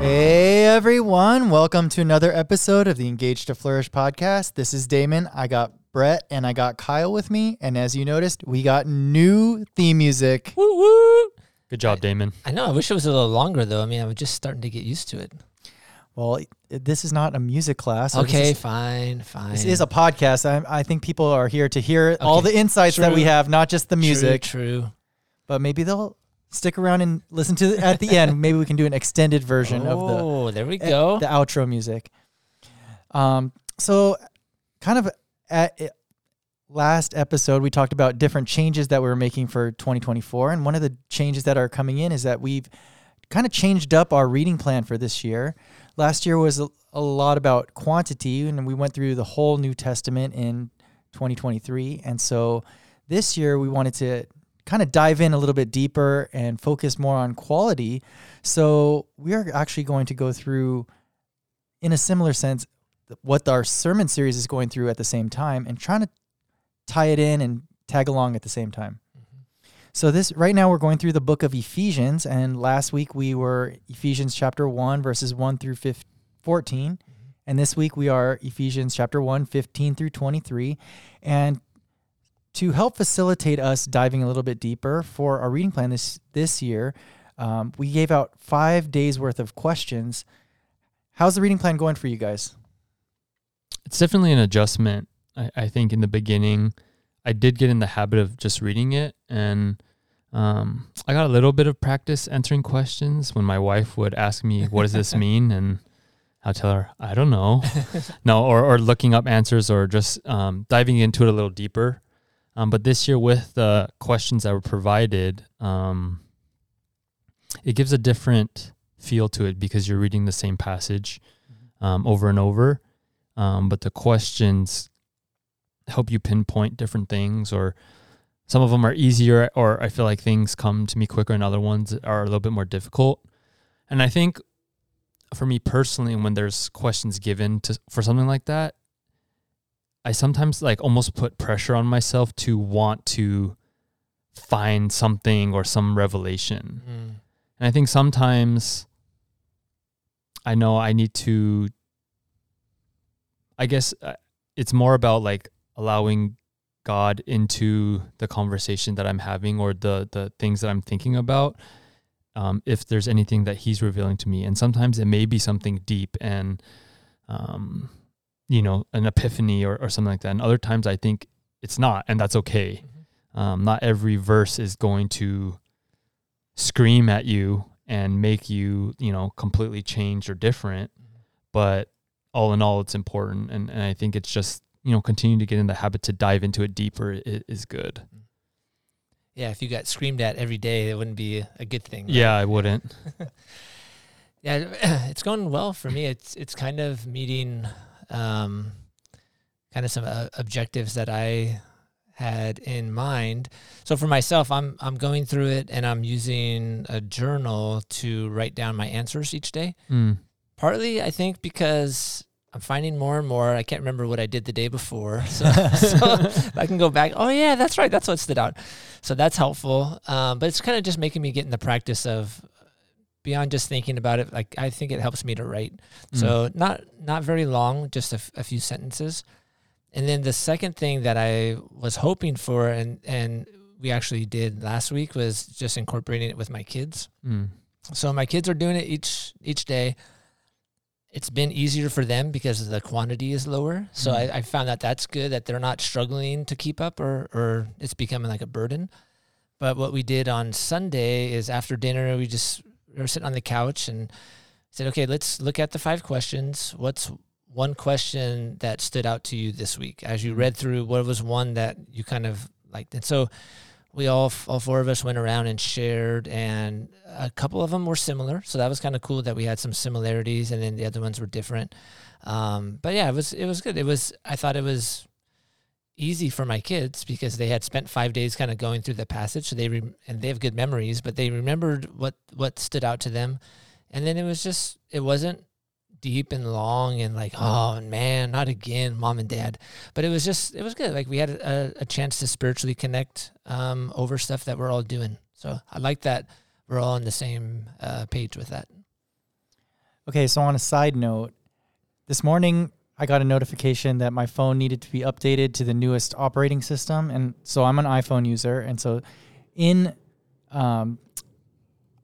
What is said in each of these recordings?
Hey everyone, welcome to another episode of the Engage to Flourish podcast. This is Damon. I got Brett and I got Kyle with me. And as you noticed, we got new theme music. Woo woo. Good job, Damon. I know. I wish it was a little longer though. I mean, I'm just starting to get used to it. Well, this is not a music class. so this okay, is- fine, fine. This is a podcast. I, I think people are here to hear all the insights that we have, not just the True, music. True. But maybe they'll stick around and listen to it at the end. Maybe we can do an extended version of the Oh, there we eh, go. the outro music. Um, so kind of at eh, last episode, we talked about different changes that we were making for 2024, and one of the changes that are coming in is that we've kind of changed up our reading plan for this year. Last year was a, a lot about quantity, and we went through the whole New Testament in 2023, and so this year we wanted to kind of dive in a little bit deeper and focus more on quality. So we are actually going to go through, in a similar sense, what our sermon series is going through at the same time, and trying to tie it in and tag along at the same time. Mm-hmm. So this right now we're going through the book of Ephesians, and last week we were Ephesians chapter one verses one through 15, 14, mm-hmm. and this week we are Ephesians chapter 1, 15 through 23. And to help facilitate us diving a little bit deeper for our reading plan this this year, um, we gave out five days worth of questions. How's the reading plan going for you guys? It's definitely an adjustment. I, I think in the beginning, I did get in the habit of just reading it, and um, I got a little bit of practice answering questions when my wife would ask me, "What does this mean?" and I'll tell her, "I don't know." no, or or looking up answers, or just um, diving into it a little deeper. Um, but this year, with the questions that were provided, um, it gives a different feel to it because you're reading the same passage um, over and over. Um, but the questions help you pinpoint different things, or some of them are easier, or I feel like things come to me quicker, and other ones are a little bit more difficult. And I think for me personally, when there's questions given to for something like that, I sometimes like almost put pressure on myself to want to find something or some revelation. Mm. And I think sometimes I know I need to, I guess uh, it's more about like allowing God into the conversation that I'm having or the, the things that I'm thinking about. Um, if there's anything that he's revealing to me. And sometimes it may be something deep and, um, you know, an epiphany or, or something like that. And other times I think it's not, and that's okay. Mm-hmm. Um, not every verse is going to scream at you and make you, you know, completely changed or different. Mm-hmm. But all in all, it's important. And, and I think it's just, you know, continuing to get in the habit to dive into it deeper is good. Mm-hmm. Yeah, if you got screamed at every day, it wouldn't be a good thing. right? Yeah, I wouldn't. yeah, it's going well for me. It's it's kind of meeting, um, kind of some uh, objectives that I had in mind. So for myself, I'm I'm going through it and I'm using a journal to write down my answers each day. Mm. Partly, I think, because I'm finding more and more. I can't remember what I did the day before, so, so I can go back. Oh yeah, that's right. That's what stood out. So that's helpful. Um, but it's kind of just making me get in the practice of beyond just thinking about it. Like I think it helps me to write. So not not very long, just a, f- a few sentences. And then the second thing that I was hoping for, and and we actually did last week, was just incorporating it with my kids. Mm. So my kids are doing it each each day. It's been easier for them because the quantity is lower. So Mhm. I, I found that that's good that they're not struggling to keep up or or it's becoming like a burden. But what we did on Sunday is after dinner we just we were sitting on the couch and said, okay, let's look at the five questions. What's one question that stood out to you this week as you read through? What was one that you kind of liked? And so we all all four of us went around and shared and a couple of them were similar so that was kind of cool that we had some similarities and then the other ones were different um, but yeah it was it was good it was i thought it was easy for my kids because they had spent five days kind of going through the passage so they re- and they have good memories but they remembered what what stood out to them. And then it was just it wasn't deep and long and like oh man not again mom and dad. But it was just it was good. Like we had a, a chance to spiritually connect um, over stuff that we're all doing. So i like that we're all on the same uh, page with that. Okay, so on a side note, this morning I got a notification that my phone needed to be updated to the newest operating system, and so I'm an iPhone user, and so in um,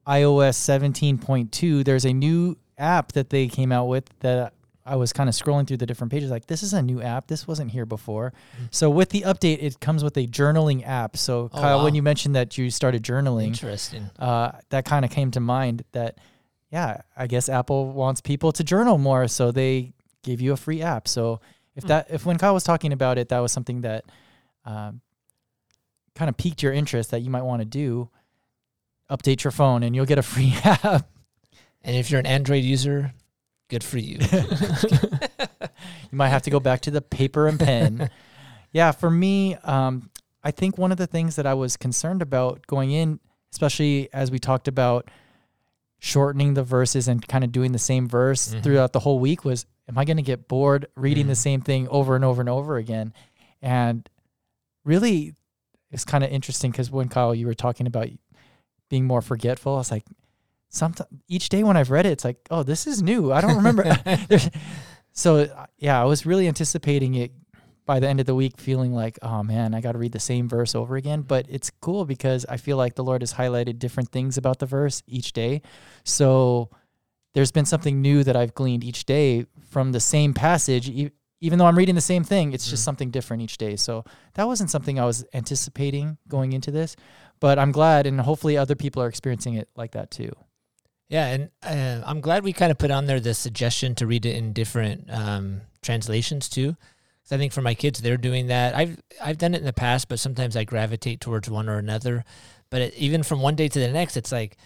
iOS 17.2, there's a new app that they came out with that I was kind of scrolling through the different pages, like this is a new app. This wasn't here before. Mm. So with the update, it comes with a journaling app. So Oh, Kyle, when you mentioned that you started journaling, Interesting. uh, that kind of came to mind that, yeah, I guess Apple wants people to journal more, so they gave you a free app. So if Hmm. that, if when Kyle was talking about it, that was something that um, kind of piqued your interest that you might want to do, update your phone and you'll get a free app. And if you're an Android user, good for you. you might have to go back to the paper and pen. yeah, for me, um, I think one of the things that I was concerned about going in, especially as we talked about shortening the verses and kind of doing the same verse Mhm. throughout the whole week, was am I going to get bored reading the Mhm. same thing over and over and over again? And really, it's kind of interesting because when Kyle, you were talking about being more forgetful, I was like, sometimes each day when I've read it, it's like, oh, this is new. I don't remember. So uh, yeah, I was really anticipating it by the end of the week, feeling like, oh man, I got to read the same verse over again. But it's cool because I feel like the Lord has highlighted different things about the verse each day. So there's been something new that I've gleaned each day from the same passage. E- even though I'm reading the same thing, it's just Mm. something different each day. So that wasn't something I was anticipating going into this, but I'm glad, and hopefully other people are experiencing it like that too. Yeah, and uh, I'm glad we kind of put on there the suggestion to read it in different um, translations too. I think for my kids, they're doing that. I've I've done it in the past, but sometimes I gravitate towards one or another. But it, even from one day to the next, it's like,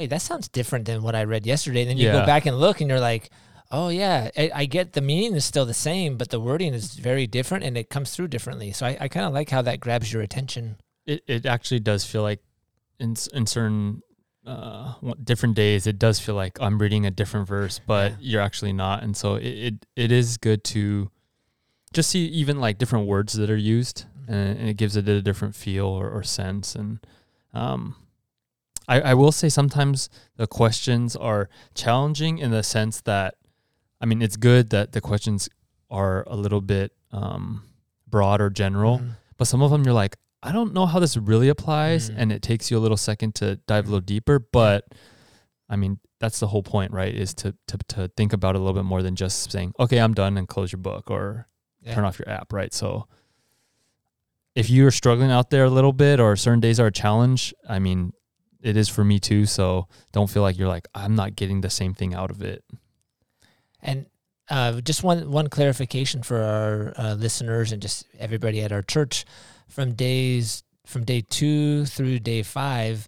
wait, that sounds different than what I read yesterday. then you Yeah. go back and look, and you're like, oh yeah, I, I get the meaning is still the same, but the wording is very different, and it comes through differently. So I, I kind of like how that grabs your attention. it it actually does feel like in in certain uh different days it does feel like I'm reading a different verse, but Yeah. you're actually not, and so it, it it is good to just see even like different words that are used, and, and it gives it a different feel or, or sense. And um, I I will say sometimes the questions are challenging in the sense that I mean it's good that the questions are a little bit um broad or general Mhm. but some of them you're like i don't know how this really applies Mm. and it takes you a little second to dive a little deeper but i mean that's the whole point right is to to, to think about it a little bit more than just saying okay i'm done and close your book or Yeah. turn off your app right so if you're struggling out there a little bit or certain days are a challenge i mean it is for me too so don't feel like you're like i'm not getting the same thing out of it And uh, just one one clarification for our uh, listeners and just everybody at our church, from days from day two through day five,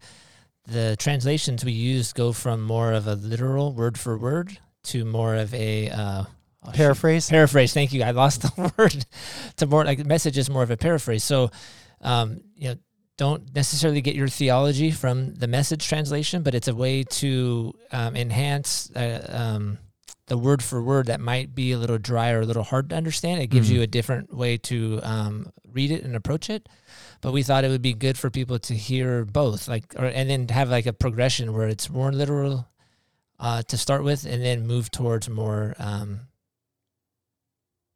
the translations we use go from more of a literal word for word to more of a uh, oh, shoot. Paraphrase. paraphrase. Thank you. I lost the word to more like message is more of a paraphrase. So, um, you know, don't necessarily get your theology from the message translation, but it's a way to um, enhance uh, um, the word for word that might be a little dry or a little hard to understand. It gives Mhm. you a different way to um, read it and approach it. But we thought it would be good for people to hear both, like, or and then have like a progression where it's more literal uh, to start with, and then move towards more um,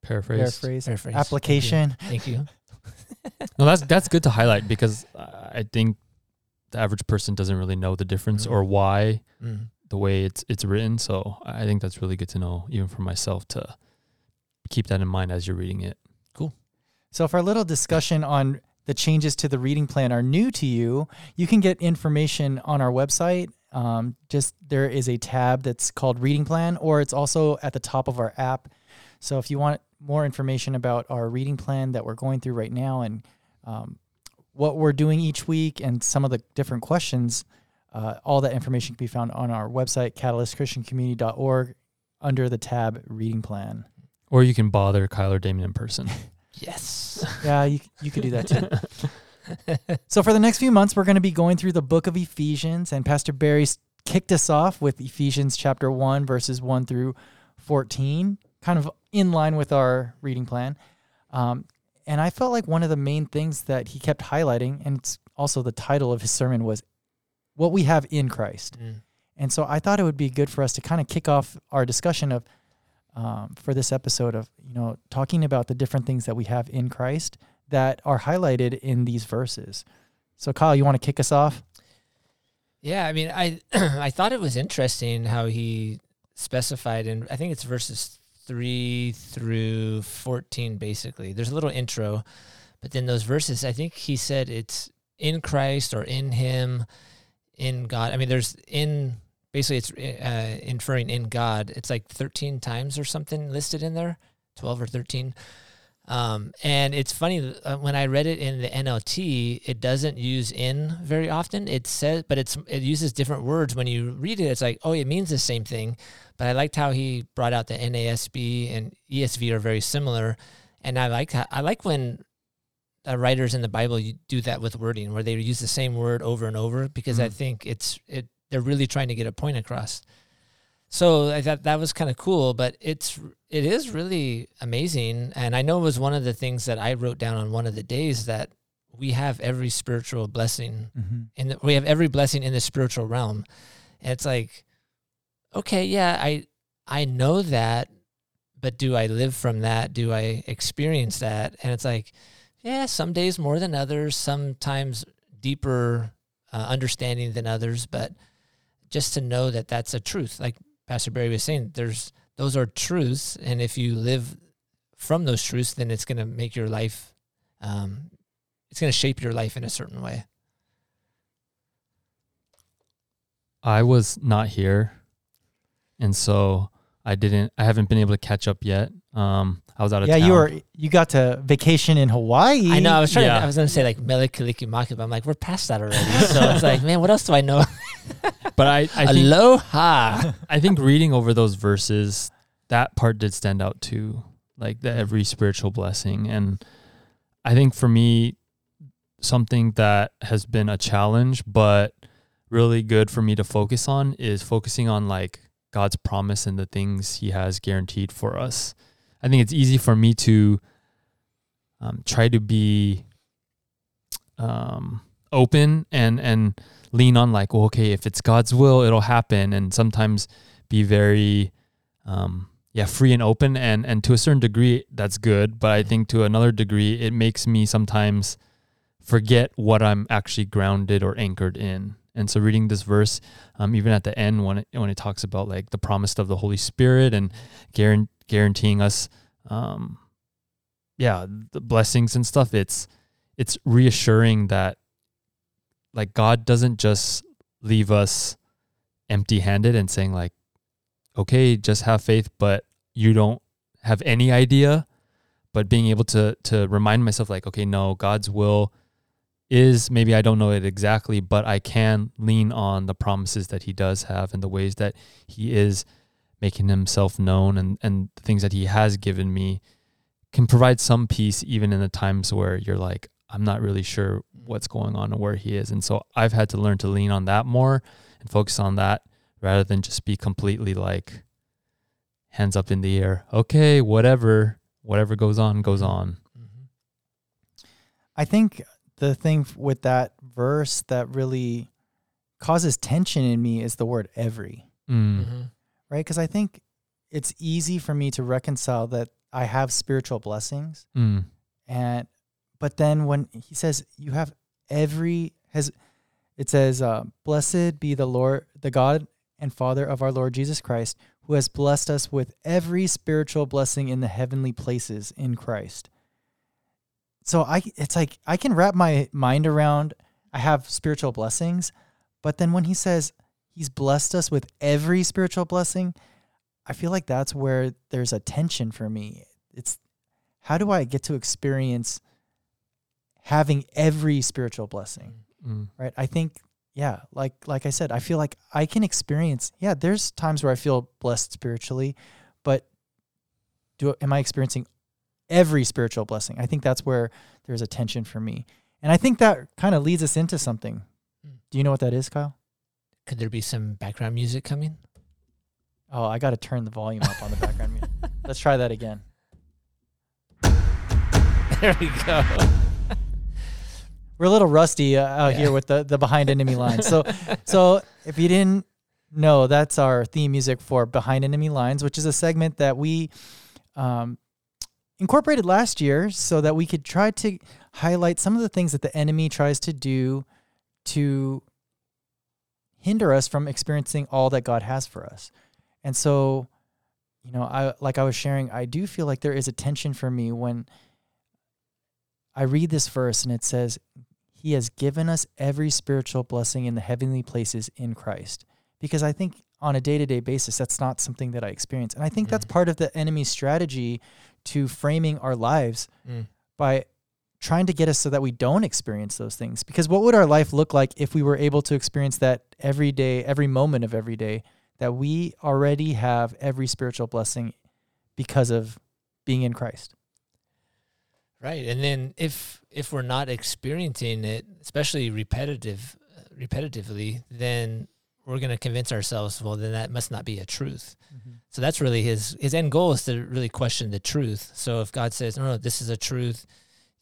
paraphrase Paraphrase. Paraphrase. Thank you. Application. Thank you. No, that's that's good to highlight because I think the average person doesn't really know the difference Mhm. or why Mm. the way it's it's written. So I think that's really good to know, even for myself, to keep that in mind as you're reading it. Cool. So, if our little discussion on the changes to the reading plan are new to you, you can get information on our website. Um, just there is a tab that's called Reading Plan, or it's also at the top of our app. So, if you want more information about our reading plan that we're going through right now and um, what we're doing each week and some of the different questions, uh, all that information can be found on our website, catalystchristiancommunity.org, under the tab Reading Plan. Or you can bother Kyle or Damon in person. Yes. Yeah, you, you could do that too. So for the next few months, we're going to be going through the book of Ephesians, and Pastor Barry s- kicked us off with Ephesians chapter one, verses one through fourteen, kind of in line with our reading plan. Um, and I felt like one of the main things that he kept highlighting, and it's also the title of his sermon, was what we have in Christ. Mm. And so I thought it would be good for us to kind of kick off our discussion of um, for this episode of you know talking about the different things that we have in Christ that are highlighted in these verses. So Kyle, you want to kick us off? Yeah, I mean, I I thought it was interesting how he specified in I think it's verses three through fourteen. Basically, there's a little intro, but then those verses, I think he said it's in Christ or in Him, in God. I mean, there's in basically it's uh, inferring in God. It's like thirteen times or something listed in there, twelve or thirteen. Um, and it's funny uh, when I read it in the NLT, it doesn't use in very often. It says, but it's it uses different words. When you read it, it's like, oh, it means the same thing. But I liked how he brought out the NASB and ESV are very similar, and I like I like when uh, writers in the Bible do that with wording, where they use the same word over and over, because I Mhm. think it's it they're really trying to get a point across. So I thought that was kind of cool, but it's it is really amazing, and I know it was one of the things that I wrote down on one of the days that we have every spiritual blessing Mm-hmm. we have every blessing in the spiritual realm, and it's like, okay, yeah, I I know that, but do I live from that? Do I experience that? And it's like, yeah, some days more than others, sometimes deeper uh, understanding than others, but just to know that that's a truth, like Pastor Barry was saying, there's those are truths, and if you live from those truths, then it's going to make your life, um, it's going to shape your life in a certain way. I was not here, and so I didn't. I haven't been able to catch up yet. Um, I was out of Yeah, town. you were you got to vacation in Hawaii. I know. I was trying. Yeah. To, I was going to say like Mele Kalikimaka, but I'm like, we're past that already. So it's like, man, what else do I know? but I, I think Aloha. I think reading over those verses, that part did stand out too, like the every spiritual blessing. And I think for me, something that has been a challenge, but really good for me to focus on is focusing on like God's promise and the things He has guaranteed for us. I think it's easy for me to um, try to be um, open and and lean on like, well, okay, if it's God's will, it'll happen, and sometimes be very, um, yeah, free and open, and and to a certain degree, that's good. But I think to another degree, it makes me sometimes forget what I'm actually grounded or anchored in. And so, reading this verse, um, even at the end when it, when it talks about like the promise of the Holy Spirit and guaran- guaranteeing us, um, yeah, the blessings and stuff, it's it's reassuring that like God doesn't just leave us empty handed and saying like, okay, just have faith, but you don't have any idea. But being able to to remind myself like, okay, no, God's will is maybe I don't know it exactly, but I can lean on the promises that he does have and the ways that he is making himself known and, and the things that he has given me can provide some peace even in the times where you're like, I'm not really sure what's going on and where he is. And so I've had to learn to lean on that more and focus on that rather than just be completely like hands up in the air. Okay, whatever, whatever goes on, goes mm-hmm. on. Mm-hmm. I think the thing with that verse that really causes tension in me is the word every, Mm. Mm-hmm. right? Because I think it's easy for me to reconcile that I have spiritual blessings Mm. and but then when he says you have every has it says uh, blessed be the lord the god and father of our lord jesus christ who has blessed us with every spiritual blessing in the heavenly places in christ so i it's like i can wrap my mind around i have spiritual blessings but then when he says he's blessed us with every spiritual blessing i feel like that's where there's a tension for me. It's how do i get to experience having every spiritual blessing? Mm. right? I think yeah like like i said i feel like i can experience yeah there's times where i feel blessed spiritually but do am i experiencing every spiritual blessing i think that's where there's a tension for me and i think that kind of leads us into something Mm. do you know what that is kyle Could there be some background music coming? oh i got to turn the volume up on the background music let's try that again there we go. we're a little rusty uh, out Yeah. here with the the behind enemy lines. so so if you didn't know, that's our theme music for Behind Enemy Lines, which is a segment that we um, incorporated last year so that we could try to highlight some of the things that the enemy tries to do to hinder us from experiencing all that God has for us. And so, you know, I like I was sharing, I do feel like there is a tension for me when I read this verse and it says, He has given us every spiritual blessing in the heavenly places in Christ. Because I think on a day to day basis, that's not something that I experience. And I think that's Mm. part of the enemy's strategy to framing our lives Mm. by trying to get us so that we don't experience those things. Because what would our life look like if we were able to experience that every day, every moment of every day, that we already have every spiritual blessing because of being in Christ? Right. And then if if we're not experiencing it, especially repetitive repetitively, then we're going to convince ourselves, well, then that must not be a truth. Mm-hmm. So that's really his his end goal is to really question the truth. So if God says, "No, no, this is a truth.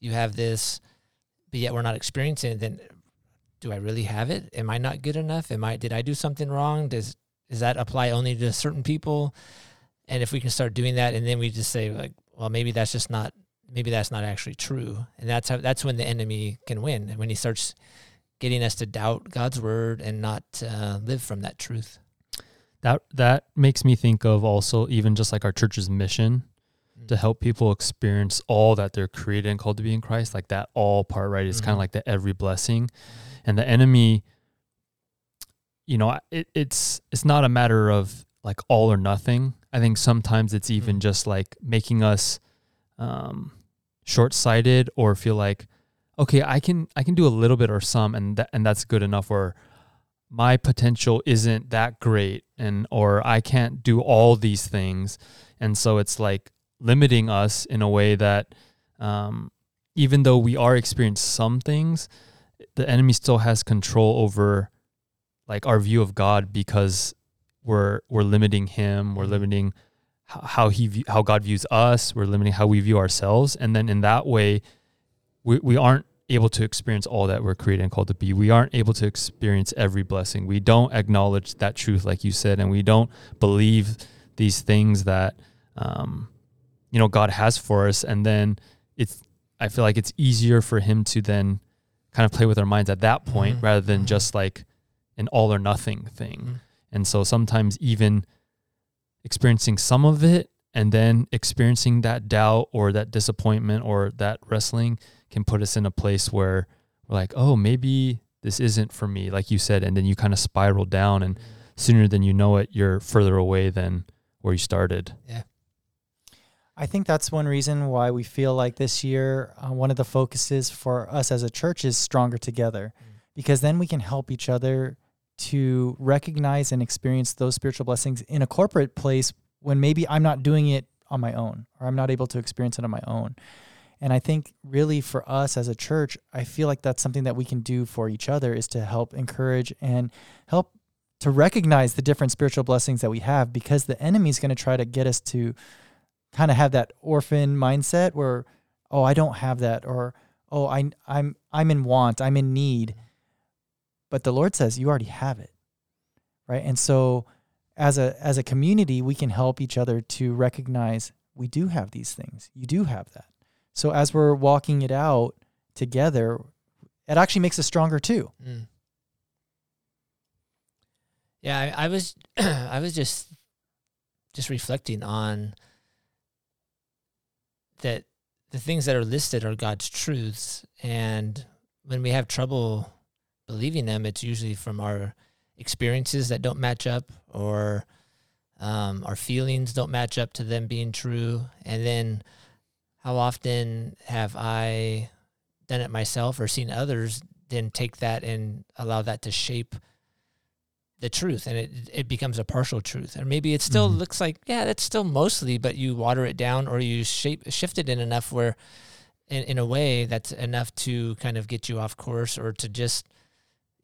You have this," but yet we're not experiencing it, then do I really have it? Am I not good enough? Am I did I do something wrong? Does does that apply only to certain people? And if we can start doing that and then we just say like, well, maybe that's just not maybe that's not actually true. And that's how that's when the enemy can win. When he starts getting us to doubt God's word and not uh, live from that truth. That that makes me think of also even just like our church's mission to help people experience all that they're created and called to be in Christ. Like that all part, right? It's kind Mhm. of like the every blessing. And the enemy, you know, it, it's it's not a matter of like all or nothing. I think sometimes it's even Mm. just like making us um, short sighted or feel like, okay, I can I can do a little bit or some, and that and that's good enough. Or my potential isn't that great, and or I can't do all these things, and so it's like limiting us in a way that um, even though we are experiencing some things, the enemy still has control over like our view of God because we're we're limiting him, we're Mhm. limiting how he how God views us, we're limiting how we view ourselves, and then in that way, we we aren't able to experience all that we're created and called to be. We aren't able to experience every blessing. We don't acknowledge that truth, like you said, and we don't believe these things that um, you know God has for us. And then it's I feel like it's easier for Him to then kind of play with our minds at that point Mhm. rather than Mhm. just like an all or nothing thing. Mhm. And so sometimes even experiencing some of it and then experiencing that doubt or that disappointment or that wrestling can put us in a place where we're like, oh, maybe this isn't for me, like you said. And then you kind of spiral down, and sooner than you know it, you're further away than where you started. Yeah. I think that's one reason why we feel like this year, uh, one of the focuses for us as a church is stronger together, Mm. because then we can help each other to recognize and experience those spiritual blessings in a corporate place when maybe I'm not doing it on my own or I'm not able to experience it on my own. And I think really for us as a church, I feel like that's something that we can do for each other is to help encourage and help to recognize the different spiritual blessings that we have because the enemy is going to try to get us to kind of have that orphan mindset where oh I don't have that or oh I I'm I'm in want, I'm in need. Mm-hmm. But the Lord says you already have it. Right? And so as a as a community, we can help each other to recognize we do have these things. You do have that. So as we're walking it out together, it actually makes us stronger too. Mm. Yeah, I, I was I was just just reflecting on that the things that are listed are God's truths and when we have trouble believing them it's usually from our experiences that don't match up or um, our feelings don't match up to them being true and then how often have I done it myself or seen others then take that and allow that to shape the truth? And it it becomes a partial truth. Or maybe it still Mhm. looks like yeah that's still mostly but you water it down or you shape shift it in enough where in, in a way that's enough to kind of get you off course or to just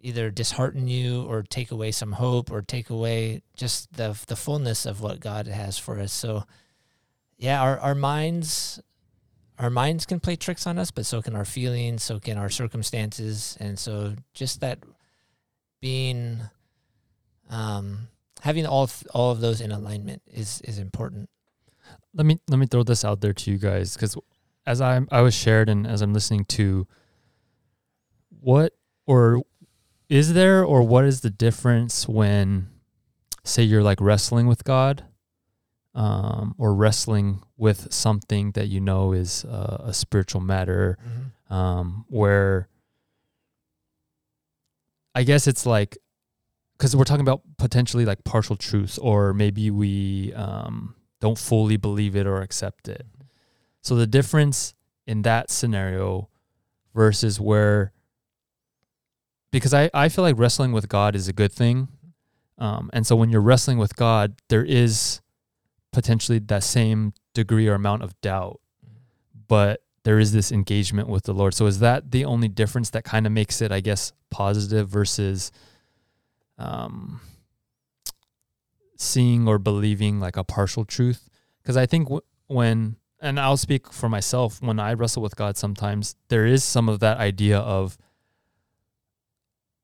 either dishearten you or take away some hope or take away just the the fullness of what God has for us. So yeah our our minds our minds can play tricks on us, but so can our feelings, so can our circumstances, and so just that being um, having all th- all of those in alignment is is important. let me let me throw this out there to you guys because as I I was shared and as I'm listening to what or is there or what is the difference when say you're like wrestling with God um, or wrestling with something that you know is uh, a spiritual matter um, where I guess it's like because we're talking about potentially like partial truths, or maybe we um, don't fully believe it or accept it. So the difference in that scenario versus where, because I, I feel like wrestling with God is a good thing. Um, and so when you're wrestling with God, there is potentially that same degree or amount of doubt, but there is this engagement with the Lord. So is that the only difference that kind of makes it, I guess, positive versus um, seeing or believing like a partial truth? Because I think w- when, and I'll speak for myself, when I wrestle with God, sometimes there is some of that idea of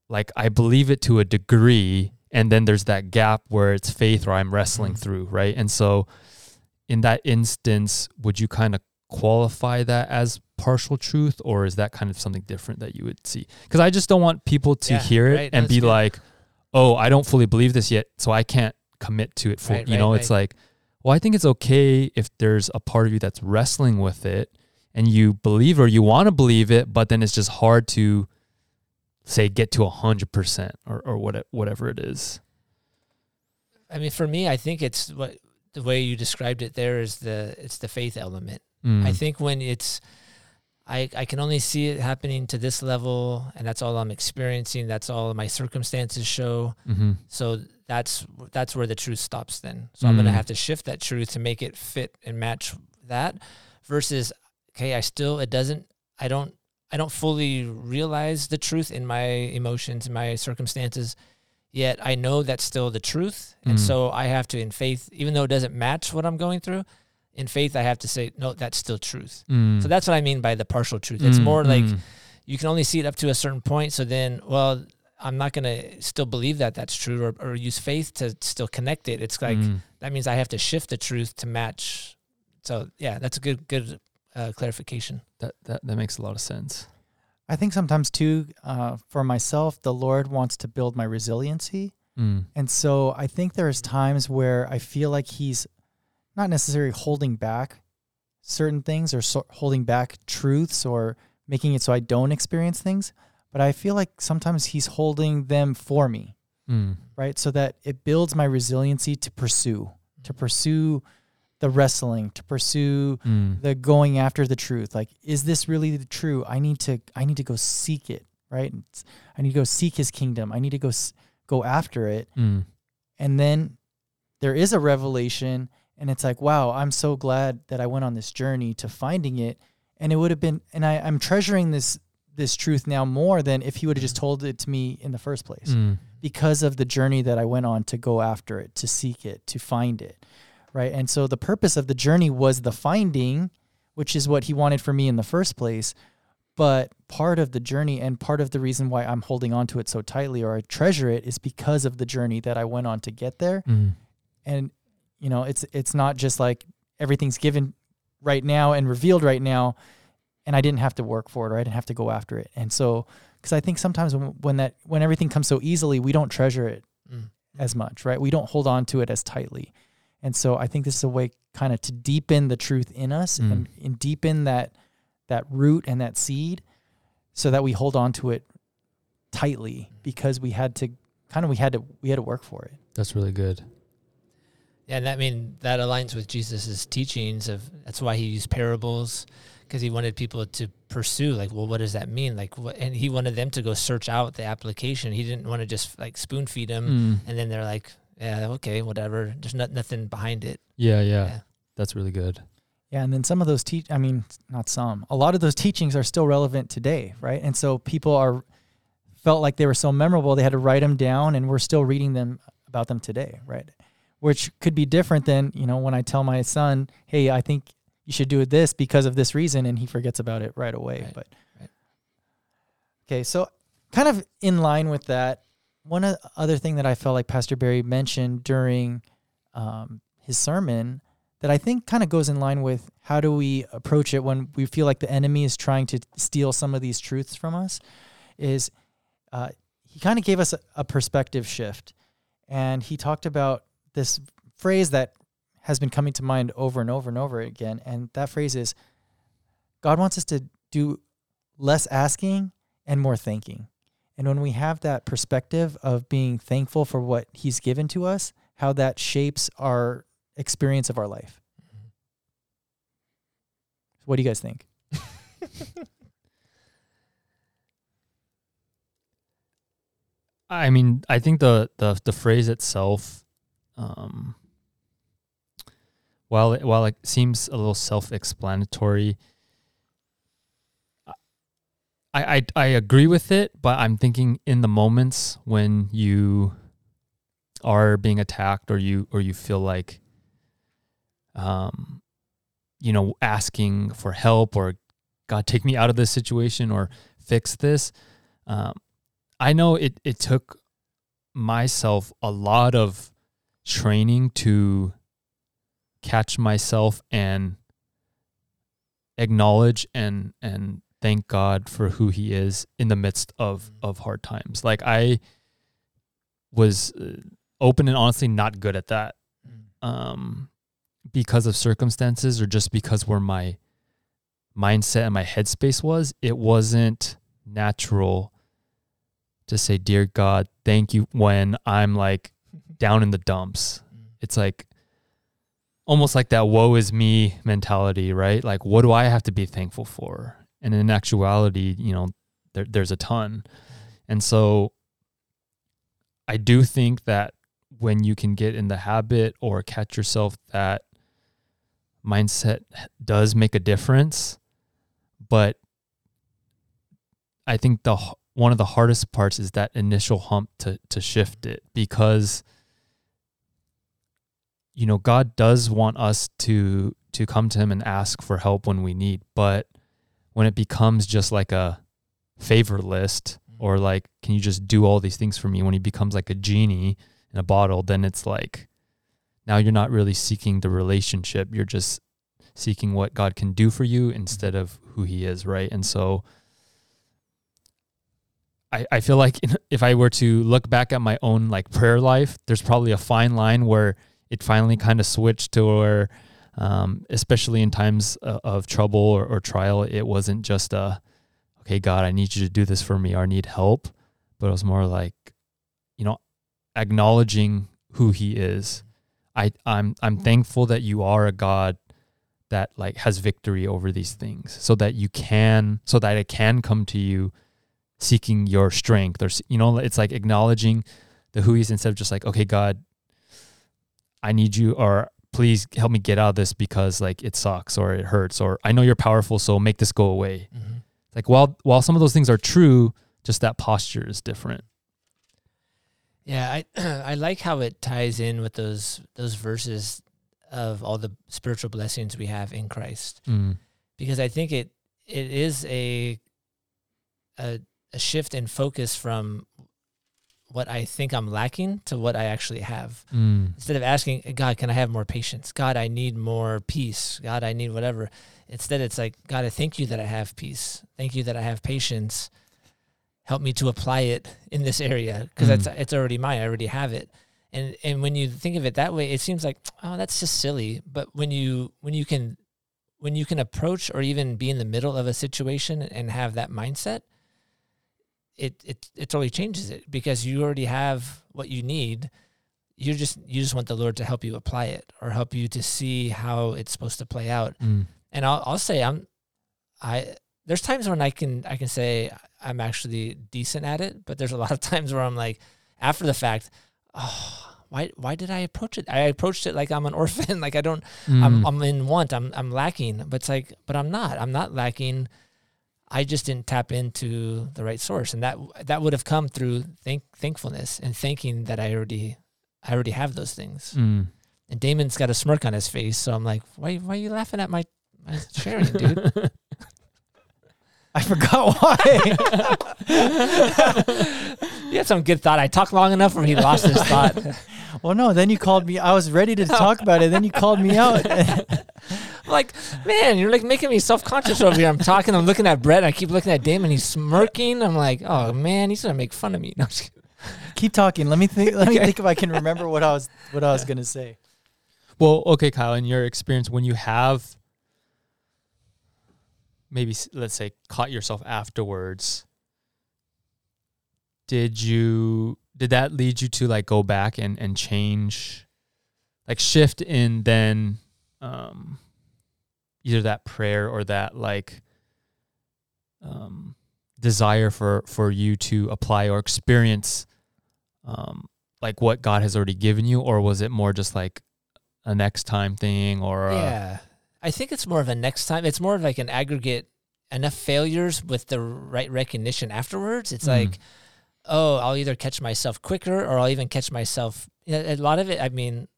like I believe it to a degree, and then there's that gap where it's faith or I'm wrestling Mhm. through, right? And so in that instance, would you kind of qualify that as partial truth or is that kind of something different that you would see because i just don't want people to Yeah, hear it right. and be good. like oh i don't fully believe this yet so i can't commit to it for Right, you right, know it's like well i think it's okay if there's a part of you that's wrestling with it and you believe or you want to believe it but then it's just hard to say get to a hundred percent or or what whatever it is I mean, for me, I think it's what the way you described it. There is the it's the faith element. Mm. I think when it's I I can only see it happening to this level and that's all I'm experiencing, that's all my circumstances show. mm-hmm. So that's that's where the truth stops then. So I'm going to Mm. have to shift that truth to make it fit and match that versus okay, I still it doesn't I don't I don't fully realize the truth in my emotions, in my circumstances. Yet I know that's still the truth. And Mm. so I have to in faith even though it doesn't match what I'm going through, in faith I have to say no, that's still truth. Mm. So that's what I mean by the partial truth. It's Mm, more like mm. you can only see it up to a certain point. So then, well, I'm not going to still believe that that's true or, or use faith to still connect it. It's like, Mm. that means I have to shift the truth to match. So yeah, that's a good, good uh, clarification. that, that that makes a lot of sense I think sometimes too, uh, for myself, the Lord wants to build my resiliency. mm. And so I think there's times where I feel like he's not necessarily holding back certain things or so holding back truths or making it so I don't experience things, but I feel like sometimes he's holding them for me, Mm. right? So that it builds my resiliency to pursue, to pursue the wrestling, to pursue Mm. the going after the truth. Like, is this really the true? I need to, I need to go seek it, right? I need to go seek his kingdom. I need to go, go after it Mm. and then there is a revelation and it's like wow i'm so glad that i went on this journey to finding it and it would have been and I, i'm treasuring this this truth now more than if he would have just told it to me in the first place Mm. because of the journey that i went on to go after it to seek it to find it right? And so the purpose of the journey was the finding which is what he wanted for me in the first place. But part of the journey and part of the reason why i'm holding on to it so tightly or i treasure it is because of the journey that i went on to get there. Mm. and you know it's it's not just like everything's given right now and revealed right now and i didn't have to work for it or i didn't have to go after it. And so because i think sometimes when, when that when everything comes so easily we don't treasure it Mm. as much right? We don't hold on to it as tightly and so i think this is a way kind of to deepen the truth in us Mm. and, and deepen that that root and that seed so that we hold on to it tightly because we had to kind of we had to we had to work for it That's really good. Yeah, and that I mean that aligns with Jesus's teachings of that's why he used parables because he wanted people to pursue like well what does that mean like what and he wanted them to go search out the application he didn't want to just like spoon feed them Mm. and then they're like yeah okay whatever there's not nothing behind it Yeah, yeah, Yeah. That's really good. Yeah, and then some of those teach I mean, not some. A lot of those teachings are still relevant today, right? And so people are felt like they were so memorable they had to write them down and we're still reading them about them today, right? Which could be different than, you know, when I tell my son, "Hey, I think you should do this because of this reason," and he forgets about it right away. Right, But right. Okay, so kind of in line with that, one other thing that I felt like Pastor Barry mentioned during um, his sermon that I think kind of goes in line with how do we approach it when we feel like the enemy is trying to steal some of these truths from us is uh, he kind of gave us a, a perspective shift. And he talked about this phrase that has been coming to mind over and over and over again. And that phrase is God wants us to do less asking and more thinking. And when we have that perspective of being thankful for what he's given to us, how that shapes our experience of our life. What do you guys think? I mean, I think the the the phrase itself, um, while it, while it seems a little self-explanatory, I, I I agree with it, but I'm thinking in the moments when you are being attacked or you or you feel like, um, you know, asking for help or God take me out of this situation or fix this. Um, I know it it took myself a lot of training to catch myself and acknowledge and and thank God for who he is in the midst of of hard times. Like I was uh, open and honestly not good at that. Um because of circumstances or just because where my mindset and my headspace was, it wasn't natural to say, Dear God, thank you when I'm like down in the dumps. It's like almost like that woe is me mentality, right? Like, what do I have to be thankful for? And in actuality, you know, there, there's a ton. And so I do think that when you can get in the habit or catch yourself that mindset does make a difference, but I think the one of the hardest parts is that initial hump to to shift it because you know God does want us to to come to him and ask for help when we need but when it becomes just like a favor list mm-hmm. or like can you just do all these things for me? When he becomes like a genie in a bottle then it's like now you're not really seeking the relationship. You're just seeking what God can do for you mm-hmm. instead of who he is right? And so I, I feel like if I were to look back at my own like prayer life, there's probably a fine line where it finally kind of switched to where, um, especially in times of, trouble or, or trial, it wasn't just a, okay, God, I need you to do this for me or I need help, but it was more like, you know, acknowledging who He is. I I'm I'm thankful that you are a God that like has victory over these things, so that you can, so that it can come to you seeking your strength or you know it's like acknowledging the who he's instead of just like okay god i need you or please help me get out of this because like it sucks or it hurts or i know you're powerful so make this go away Mm-hmm. like while while some of those things are true just that posture is different Yeah, I I like how it ties in with those those verses of all the spiritual blessings we have in Christ. mm. Because I think it it is a a, a shift in focus from what I think I'm lacking to what I actually have. Mm. Instead of asking God, can I have more patience? God, I need more peace. God, I need whatever. Instead, it's like God, I thank you that I have peace. Thank you that I have patience. Help me to apply it in this area because Mm. it's it's already mine. I already have it. And and when you think of it that way, it seems like oh, that's just silly. But when you when you can when you can approach or even be in the middle of a situation and have that mindset, it it it totally changes it because you already have what you need. You just you just want the Lord to help you apply it or help you to see how it's supposed to play out. Mm. And I'll I'll say I'm I there's times when I can I can say I'm actually decent at it, but there's a lot of times where I'm like after the fact, oh, why why did I approach it? I approached it like I'm an orphan, like I don't I'm Mm. I'm in want, I'm I'm lacking, but it's like but I'm not. I'm not lacking. I just didn't tap into the right source, and that that would have come through thank thankfulness and thanking that I already I already have those things. Mm. And Damon's got a smirk on his face, so I'm like, why why are you laughing at my, my sharing, dude? I forgot why. he had some good thought. I talked long enough where he lost his thought. Well, no, then you called me. I was ready to talk about it. Then you called me out. I'm like, man, you're like making me self conscious over here. I'm talking, I'm looking at Brett, and I keep looking at Damon. He's smirking. I'm like, oh man, he's gonna make fun of me. No, I'm just kidding. Keep talking. Let me think. Let me think if I can remember what I was what I was gonna say. Well, okay, Kyle, in your experience, when you have maybe, let's say, caught yourself afterwards, did you, did that lead you to like go back and, and change, like shift in then um, either that prayer or that like um, desire for, for you to apply or experience um, like what God has already given you? Or was it more just like, a next time thing or uh, Yeah. I think it's more of a next time. It's more of like an aggregate enough failures with the right recognition afterwards. It's Mm. like, oh, I'll either catch myself quicker or I'll even catch myself. A lot of it, I mean,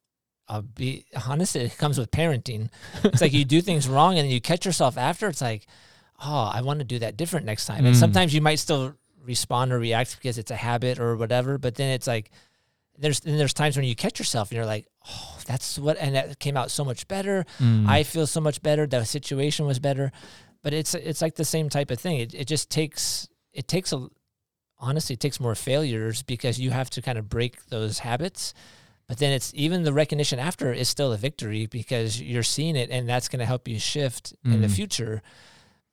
I'll be honest, it comes with parenting. It's like you do things wrong and then you catch yourself after. It's like, oh, I want to do that different next time. And Mm. sometimes you might still respond or react because it's a habit or whatever. But then it's like, there's and there's times when you catch yourself and you're like, oh, that's what, and that came out so much better. Mm. I feel so much better. The situation was better, but it's it's like the same type of thing. It it just takes it takes a honestly it takes more failures because you have to kind of break those habits. But then it's even the recognition after is still a victory because you're seeing it and that's going to help you shift in the Mm. future.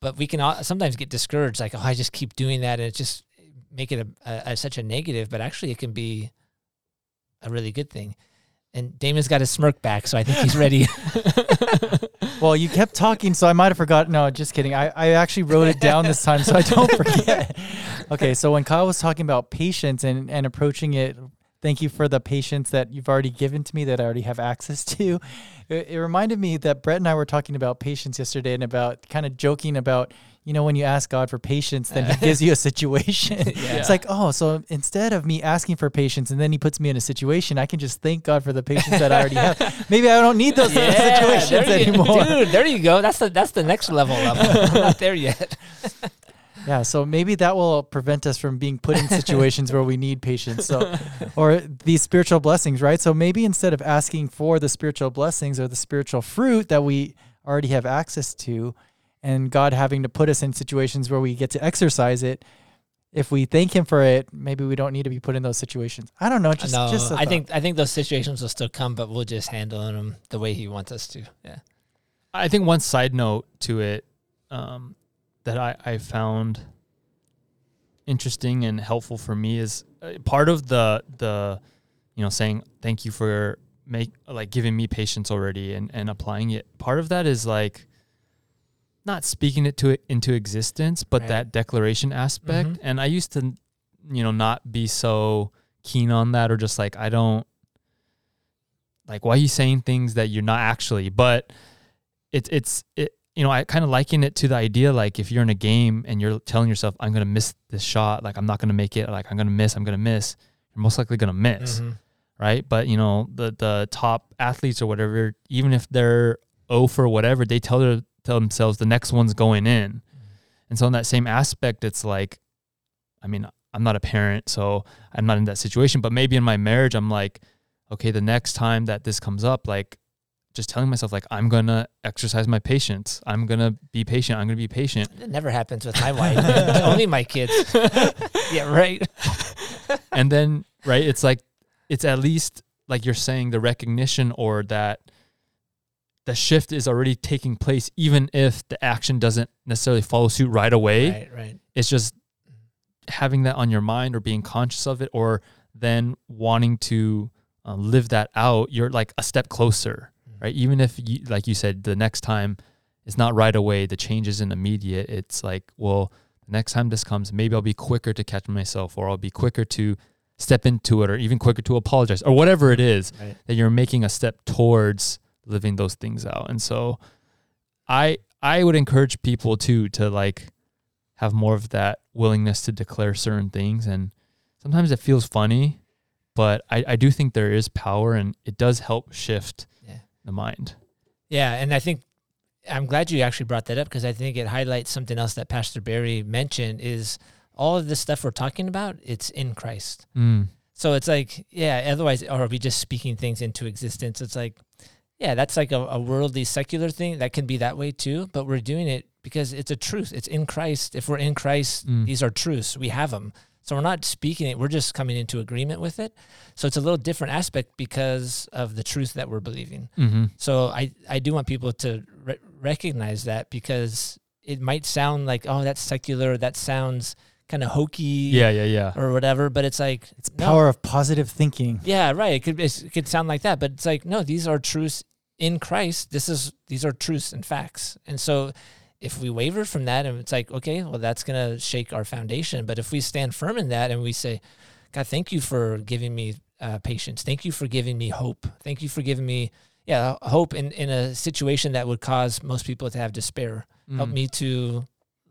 But we can all, sometimes get discouraged, like, oh, I just keep doing that, and it just make it a, a, a such a negative. But actually, it can be a really good thing. And Damon's got his smirk back, so I think he's ready. Well, you kept talking, so I might have forgotten. No, just kidding. I, I actually wrote it down this time, so I don't forget. Okay, so when Kyle was talking about patience and, and approaching it, thank you for the patience that you've already given to me that I already have access to. It, it reminded me that Brett and I were talking about patience yesterday and about kind of joking about, you know, when you ask God for patience, then He gives you a situation. Yeah. It's like, oh, so instead of me asking for patience and then He puts me in a situation, I can just thank God for the patience that I already have. Maybe I don't need those situations there you- anymore. dude. There you go. That's the that's the next level level. I'm not there yet. Yeah, so maybe that will prevent us from being put in situations where we need patience. So, or these spiritual blessings, right? So maybe instead of asking for the spiritual blessings or the spiritual fruit that we already have access to, and God having to put us in situations where we get to exercise it, if we thank Him for it, maybe we don't need to be put in those situations. I don't know. Just, no, just a I thought. think I think those situations will still come, but we'll just handle them the way he wants us to. Yeah. I think one side note to it um, that I, I found interesting and helpful for me is uh, part of the the you know saying thank you for make like giving me patience already and and applying it. Part of that is like not speaking it to it into existence, but Right. that declaration aspect. Mhm. And I used to you know not be so keen on that or just like I don't like why are you saying things that you're not actually but it's it's it you know i kind of liken it to the idea like if you're in a game and you're telling yourself i'm gonna miss this shot like i'm not gonna make it like i'm gonna miss i'm gonna miss you're most likely gonna miss Mhm. right but you know the the top athletes or whatever even if they're oh for whatever they tell their tell themselves the next one's going in and so in that same aspect it's like i mean i'm not a parent so i'm not in that situation but maybe in my marriage i'm like okay the next time that this comes up like just telling myself like i'm gonna exercise my patience i'm gonna be patient i'm gonna be patient It never happens with my wife. Only my kids. yeah, right. and then right it's like it's at least like you're saying the recognition or that the shift is already taking place even if the action doesn't necessarily follow suit right away Right, right. it's just having that on your mind or being conscious of it or then wanting to uh, live that out you're like a step closer right even if you like you said the next time it's not right away the change isn't immediate it's like well the next time this comes maybe i'll be quicker to catch myself or i'll be quicker to step into it or even quicker to apologize or whatever it is Right. that you're making a step towards living those things out and so i i would encourage people too to like have more of that willingness to declare certain things and sometimes it feels funny but i, I do think there is power and it does help shift Yeah. the mind Yeah, and I think I'm glad you actually brought that up because I think it highlights something else that Pastor Barry mentioned is all of this stuff we're talking about, it's in Christ. Mm. So it's like, yeah, otherwise, or are we just speaking things into existence? It's like, yeah, that's like a, a worldly secular thing. That can be that way too, but we're doing it because it's a truth. It's in Christ. If we're in Christ, Mm. these are truths. We have them. So we're not speaking it, we're just coming into agreement with it. So it's a little different aspect because of the truth that we're believing. Mm-hmm. So I, I do want people to re- recognize that because it might sound like, oh, that's secular. That sounds kind of hokey Yeah, yeah, yeah. or whatever. But it's like, It's no. power of positive thinking. Yeah, right. It could it could sound like that, but it's like no, these are truths in Christ. This is these are truths and facts. And so if we waver from that and it's like, okay, well that's going to shake our foundation, but if we stand firm in that and we say, God, thank you for giving me uh, patience. Thank you for giving me hope. Thank you for giving me yeah, hope in in a situation that would cause most people to have despair. Help Mm. me to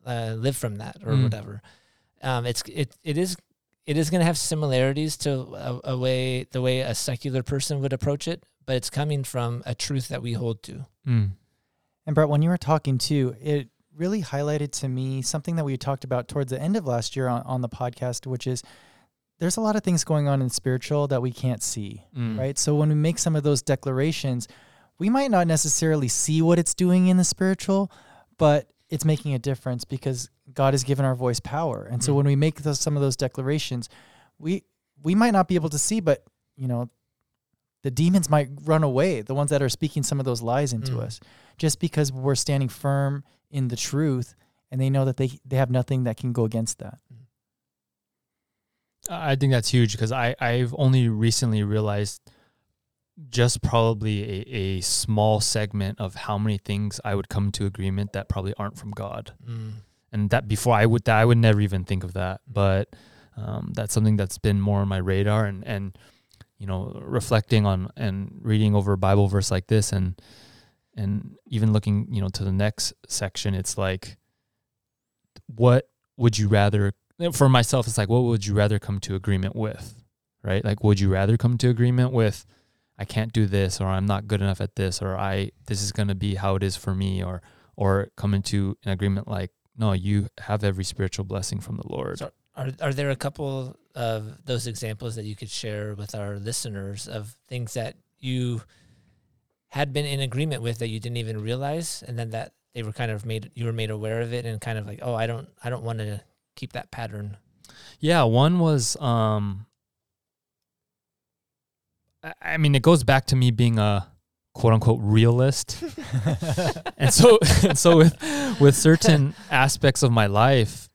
uh, live from that or Mm. whatever. Um, it's it it is it is going to have similarities to a, a way the way a secular person would approach it, but it's coming from a truth that we hold to. Mm. And Brett, when you were talking too, it really highlighted to me something that we talked about towards the end of last year on, on the podcast, which is there's a lot of things going on in spiritual that we can't see, Mm. right? So when we make some of those declarations, we might not necessarily see what it's doing in the spiritual, but it's making a difference because God has given our voice power. And so Mm. when we make those, some of those declarations, we we might not be able to see, but you know, the demons might run away, the ones that are speaking some of those lies into Mm. us, just because we're standing firm in the truth and they know that they they have nothing that can go against that. I think that's huge because I I've only recently realized just probably a, a small segment of how many things I would come to agreement that probably aren't from God. And that before I would that I would never even think of that. But um, that's something that's been more on my radar, and and you know reflecting on and reading over a Bible verse like this, and and even looking you know to the next section, it's like, what would you rather? For myself, it's like, what would you rather come to agreement with, right? Like, would you rather come to agreement with? I can't do this, or I'm not good enough at this, or I this is gonna be how it is for me, or or come into an agreement like no, you have every spiritual blessing from the Lord. So- Are are there a couple of those examples that you could share with our listeners of things that you had been in agreement with that you didn't even realize, and then that they were kind of made you were made aware of it, and kind of like, oh, I don't I don't want to keep that pattern. Yeah, one was um I- I mean it goes back to me being a quote unquote realist. and so and so with with certain aspects of my life,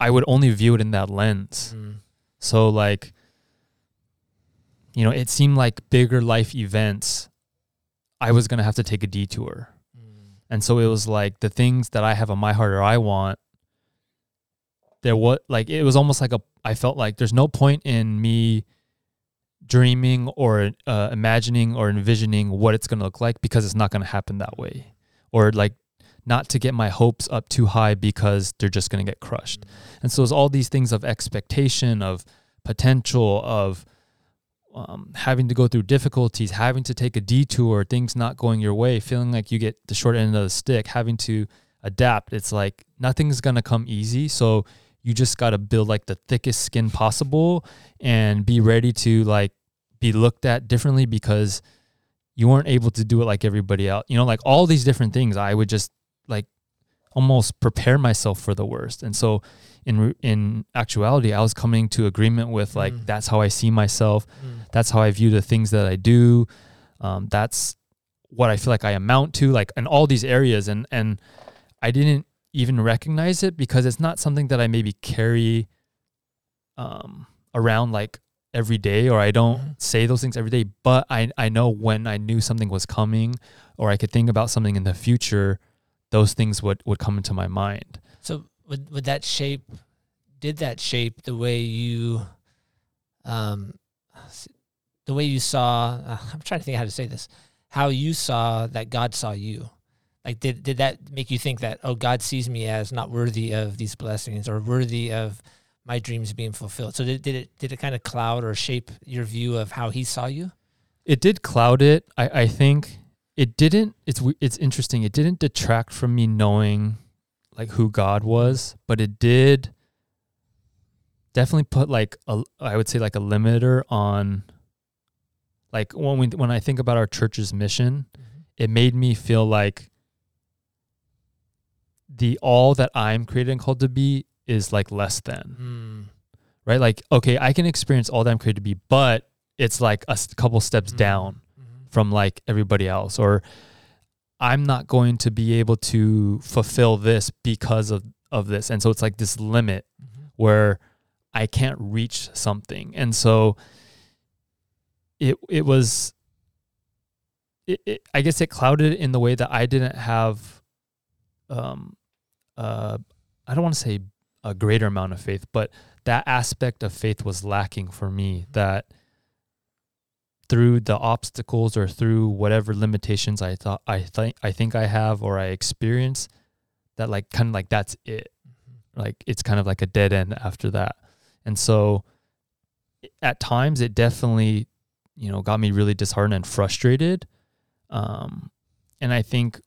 I would only view it in that lens. Mm. So like you know, it seemed like bigger life events I was going to have to take a detour. Mm. And so it was like the things that I have on my heart or I want, there was like, it was almost like a, I felt like there's no point in me dreaming or uh, imagining or envisioning what it's going to look like because it's not going to happen that way. Or like not to get my hopes up too high because they're just going to get crushed. And so it's all these things of expectation, of potential, of um, having to go through difficulties, having to take a detour, things not going your way, feeling like you get the short end of the stick, having to adapt. It's like nothing's going to come easy. So you just got to build like the thickest skin possible and be ready to like be looked at differently because you weren't able to do it like everybody else. You know, like all these different things, I would just like almost prepare myself for the worst. And so in in actuality, I was coming to agreement with like Mm. that's how I see myself. Mm. That's how I view the things that I do. Um, that's what I feel like I amount to, like in all these areas. And and I didn't even recognize it because it's not something that I maybe carry um, around like every day, or I don't Mhm. say those things every day. But I I know when I knew something was coming, or I could think about something in the future, those things would would come into my mind. So would would that shape did that shape the way you um the way you saw uh, I'm trying to think how to say this how you saw that God saw you like did did that make you think that oh God sees me as not worthy of these blessings or worthy of my dreams being fulfilled so did, did it did it kind of cloud or shape your view of how he saw you It did cloud it. I I think it didn't. It's it's interesting. It didn't detract from me knowing like who God was, but it did definitely put like a I would say like a limiter on like when we when I think about our church's mission, mm-hmm. it made me feel like the all that I'm created and called to be is like less than. Mm. Right? Like okay, I can experience all that I'm created to be, but it's like a couple steps Mhm. down Mhm. from like everybody else or I'm not going to be able to fulfill this because of of this. And so it's like this limit Mhm. where I can't reach something. And so it it was it, it I guess it clouded in the way that I didn't have um uh I don't want to say a greater amount of faith, but that aspect of faith was lacking for me that through the obstacles or through whatever limitations I thought I think I think I have or I experience that like kind of like that's it. Like it's kind of like a dead end after that. And so at times it definitely you know got me really disheartened and frustrated um and i think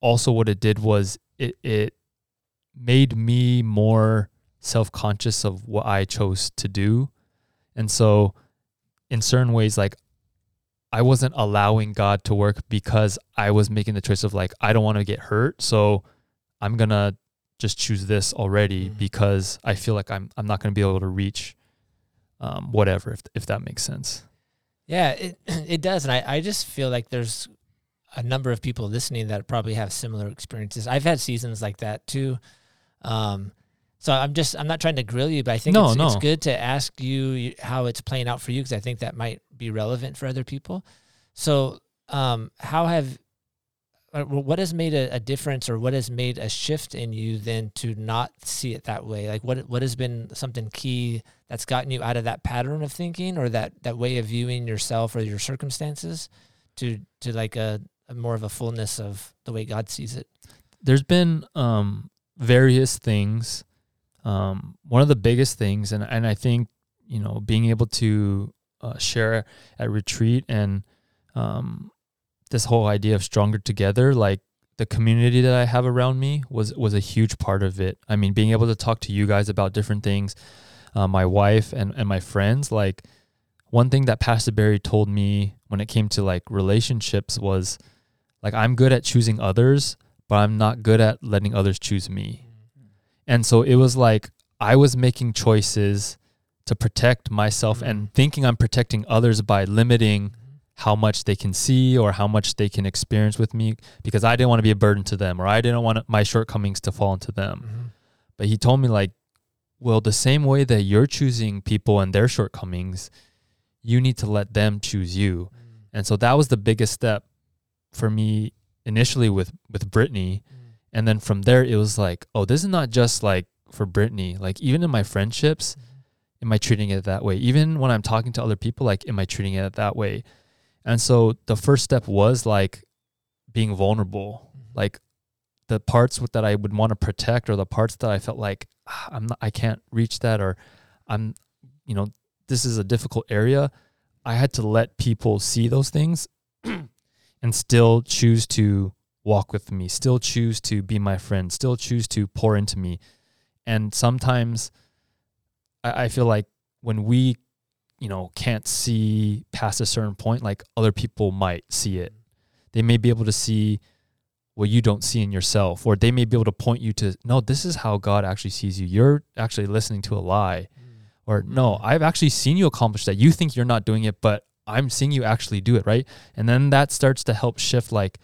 also what it did was it it made me more self-conscious of what i chose to do and so in certain ways like i wasn't allowing god to work because i was making the choice of like i don't want to get hurt so i'm gonna just choose this already Mhm. because I feel like I'm I'm not going to be able to reach um, whatever if if that makes sense. Yeah, it it does, and I I just feel like there's a number of people listening that probably have similar experiences. I've had seasons like that too. Um, so I'm just I'm not trying to grill you, but I think No, it's, it's good to ask you how it's playing out for you because I think that might be relevant for other people. So, um, how have uh, what has made a, a difference, or what has made a shift in you then to not see it that way? Like what what has been something key that's gotten you out of that pattern of thinking or that that way of viewing yourself or your circumstances to to like a, a more of a fullness of the way God sees it. There's been um, various things. Um, one of the biggest things, and and I think you know being able to uh, share at retreat and um, this whole idea of stronger together, like the community that I have around me was was a huge part of it. I mean, being able to talk to you guys about different things, uh, my wife and and my friends, like one thing that Pastor Barry told me when it came to like relationships was like I'm good at choosing others, but I'm not good at letting others choose me. Mm-hmm. And so it was like I was making choices to protect myself and mm-hmm. thinking I'm protecting others by limiting mm-hmm. how much they can see or how much they can experience with me because I didn't want to be a burden to them or I didn't want my shortcomings to fall into them. Mhm. But he told me like, well, the same way that you're choosing people and their shortcomings, you need to let them choose you. And so that was the biggest step for me initially with with Brittany. Mm. And then from there it was like, oh, this is not just like for Brittany. Like even in my friendships, mm-hmm. am I treating it that way? Even when I'm talking to other people, like am I treating it that way? And so the first step was like being vulnerable. Mm-hmm. Like the parts with- that I would want to protect or the parts that I felt like "Ah, I'm not, I can't reach that or I'm you know this is a difficult area I had to let people see those things and still choose to walk with me still choose to be my friend still choose to pour into me. And sometimes I, I feel like when we you know can't see past a certain point like other people might see it. They may be able to see what you don't see in yourself or they may be able to point you to no this is how god actually sees you. You're actually listening to a lie. Or no Mm. i've actually seen you accomplish that. You think you're not doing it but i'm seeing you actually do it right? And then that starts to help shift like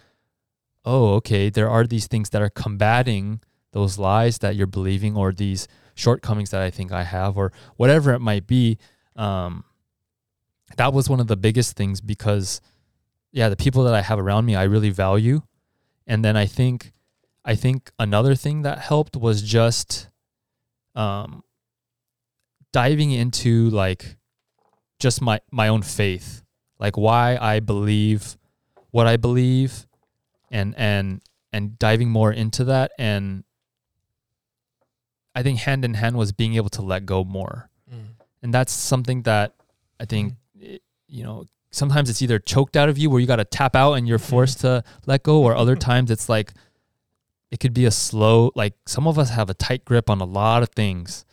oh okay there are these things that are combating those lies that you're believing or these shortcomings that i think i have or whatever it might be. Um that was one of the biggest things because yeah the people that i have around me i really value. And then i think i think another thing that helped was just um diving into like just my my own faith like why i believe what i believe and and and diving more into that. And i think hand in hand was being able to let go more. Mm. and that's something that I think it- you know sometimes it's either choked out of you where you got to tap out and you're forced to let go, or other times it's like it could be a slow like some of us have a tight grip on a lot of things,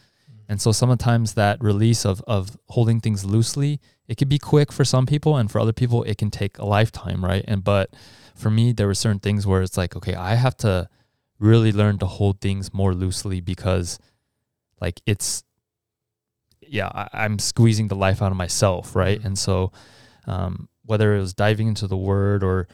And so sometimes that release of of holding things loosely, it could be quick for some people and for other people it can take a lifetime, right? And but for me there were certain things where it's like, okay, I have to really learn to hold things more loosely because like it's yeah, I, I'm squeezing the life out of myself, right? Mhm. And so um, whether it was diving into the word or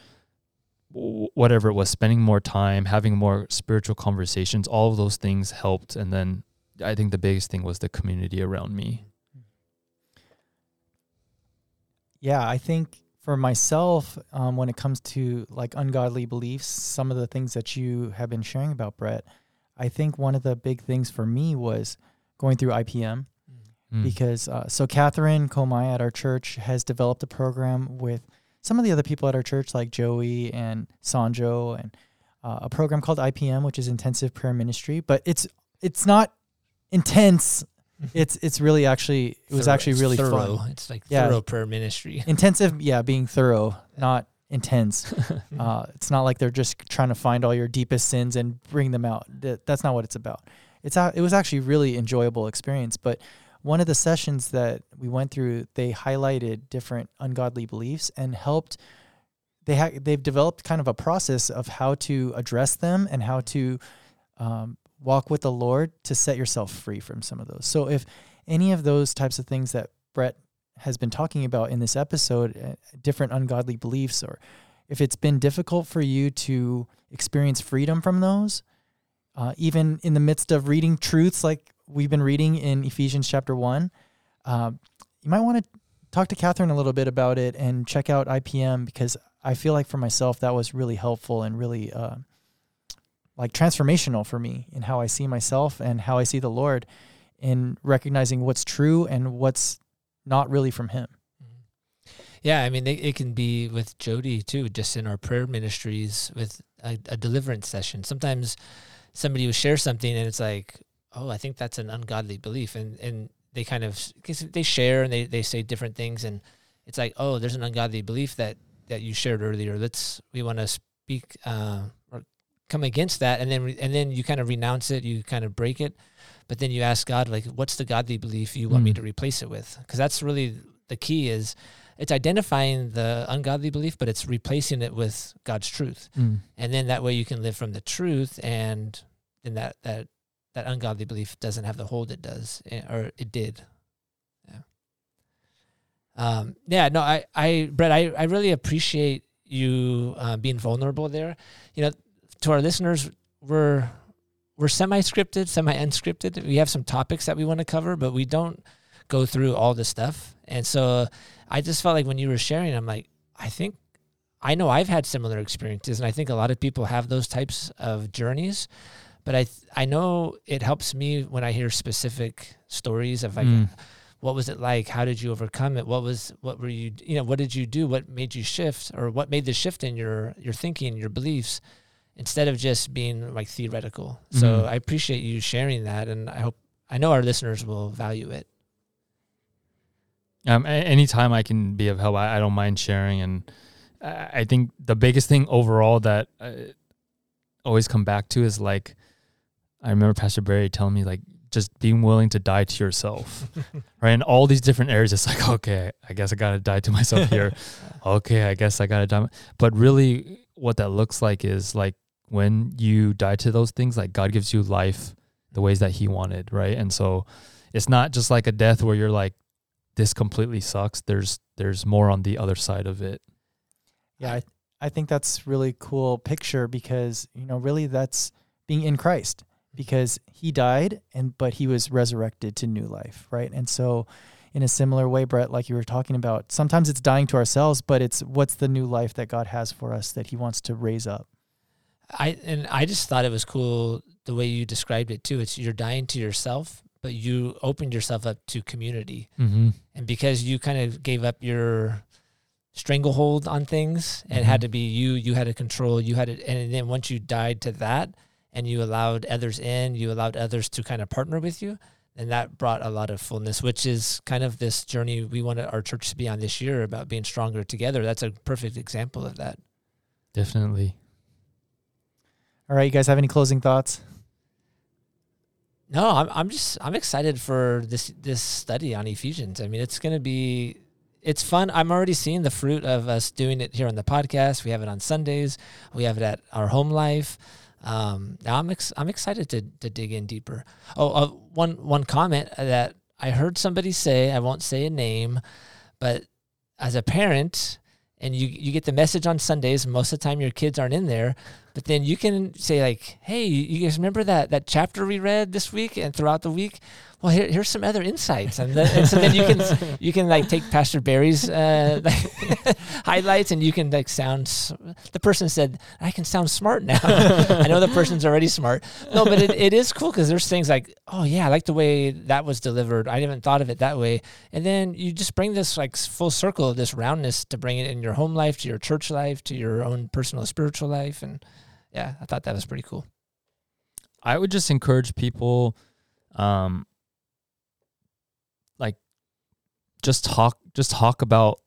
whatever it was, spending more time, having more spiritual conversations, all of those things helped. And then I think the biggest thing was the community around me. Yeah, I think for myself, um, when it comes to like ungodly beliefs, some of the things that you have been sharing about, Brett, I think one of the big things for me was going through IPM Mm. because uh, so Catherine Komai at our church has developed a program with some of the other people at our church, like Joey and Sanjo, and uh, a program called IPM, which is Intensive Prayer Ministry. But it's it's not intense. It's it's really actually it was Thorough- actually it's really thorough. fun. It's like Yeah. thorough prayer ministry. Intensive, yeah, being thorough, not intense. Uh, it's not like they're just trying to find all your deepest sins and bring them out. That, that's not what it's about. It's it was actually really enjoyable experience. But one of the sessions that we went through, they highlighted different ungodly beliefs and helped. They ha- they've developed kind of a process of how to address them and how to um, walk with the Lord to set yourself free from some of those. So if any of those types of things that Brett has been talking about in this episode, uh, different ungodly beliefs, or if it's been difficult for you to experience freedom from those, uh, even in the midst of reading truths like we've been reading in Ephesians chapter 1, uh, you might want to talk to Catherine a little bit about it and check out IPM because I feel like for myself that was really helpful and really uh, like transformational for me in how I see myself and how I see the Lord in recognizing what's true and what's not really from Him. Yeah, I mean, it, it can be with Jody too, just in our prayer ministries with a, a deliverance session. Sometimes somebody will share something and it's like, oh, I think that's an ungodly belief. And, and they kind of, they share and they, they say different things. And it's like, oh, there's an ungodly belief that, that you shared earlier. Let's, we want to speak uh, come against that. And then, re- and then you kind of renounce it, you kind of break it. But then you ask God, like, what's the godly belief you want me Mm. to replace it with? Because that's really the key is it's identifying the ungodly belief, but it's replacing it with God's truth. Mm. And then that way you can live from the truth and then that that that ungodly belief doesn't have the hold it does eh, or it did. Yeah. Um yeah, no, I I Brett, I, I really appreciate you uh, being vulnerable there. You know, to our listeners, we're we're semi scripted, semi unscripted. We have some topics that we want to cover, but we don't go through all the stuff. And so I just felt like when you were sharing, I'm like, I think I know I've had similar experiences, and I think a lot of people have those types of journeys. But I th- I know it helps me when I hear specific stories of like, Mm. what was it like? How did you overcome it? What was what were you you know what did you do? What made you shift, or what made the shift in your your thinking, your beliefs, instead of just being like theoretical? So Mhm. I appreciate you sharing that, and I hope I know our listeners will value it. Um, anytime I can be of help, I, I don't mind sharing. And I, I think the biggest thing overall that I always come back to is like, I remember Pastor Barry telling me like, just being willing to die to yourself, right? In all these different areas, it's like, okay, I guess I gotta die to myself here. okay, I guess I gotta die. But really, what that looks like is like when you die to those things, like God gives you life the ways that He wanted, right? And so it's not just like a death where you're like, this completely sucks. There's there's more on the other side of it. Yeah, I, I think that's really cool picture because you know really that's being in Christ because he died and but he was resurrected to new life, right? And so in a similar way, Brett, like you were talking about, sometimes it's dying to ourselves, but it's what's the new life that God has for us that he wants to raise up. I and I just thought it was cool the way you described it too. It's you're dying to yourself, but you opened yourself up to community. Mm-hmm. And because you kind of gave up your stranglehold on things and it had to be you, you had to control, you had to and then once you died to that and you allowed others in, you allowed others to kind of partner with you, and that brought a lot of fullness, which is kind of this journey we wanted our church to be on this year about being stronger together. That's a perfect example of that. Definitely. All right, you guys have any closing thoughts? No, I'm I'm just I'm excited for this this study on Ephesians. I mean, it's going to be it's fun. I'm already seeing the fruit of us doing it here on the podcast. We have it on Sundays. We have it at our home life. Um, now I'm ex- I'm excited to to dig in deeper. Oh, uh, one one comment that I heard somebody say. I won't say a name, but as a parent, and you you get the message on Sundays. Most of the time, your kids aren't in there, but then you can say like, "Hey, you guys remember that that chapter we read this week and throughout the week? Well, here, here's some other insights." And, then, and so then you can you can like take Pastor Barry's uh, like highlights, and you can like sound. The person said, "I can sound smart now." I know the person's already smart. No, but it, it is cool because there's things like, "Oh yeah, I like the way that was delivered. I haven't thought of it that way." And then you just bring this like full circle, of this roundness to bring it in your home life, to your church life, to your own personal spiritual life, and yeah, I thought that was pretty cool. I would just encourage people, um, like, just talk, just talk about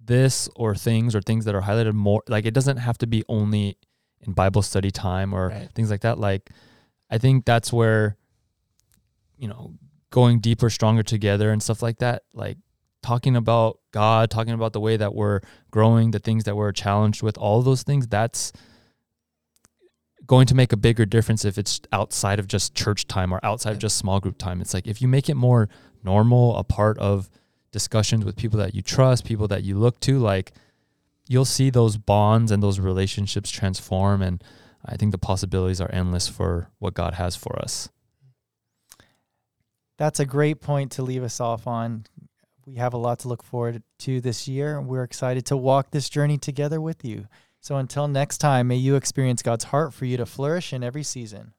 this or things or things that are highlighted more. Like, it doesn't have to be only in Bible study time or Right. things like that. Like, I think that's where, you know, going deeper, stronger together and stuff like that. Like, talking about God, talking about the way that we're growing, the things that we're challenged with, all those things. That's going to make a bigger difference if it's outside of just church time or outside of just small group time. It's like if you make it more normal, a part of discussions with people that you trust, people that you look to, like you'll see those bonds and those relationships transform. And I think the possibilities are endless for what God has for us. That's a great point to leave us off on. We have a lot to look forward to this year. and We're excited to walk this journey together with you. So until next time, may you experience God's heart for you to flourish in every season.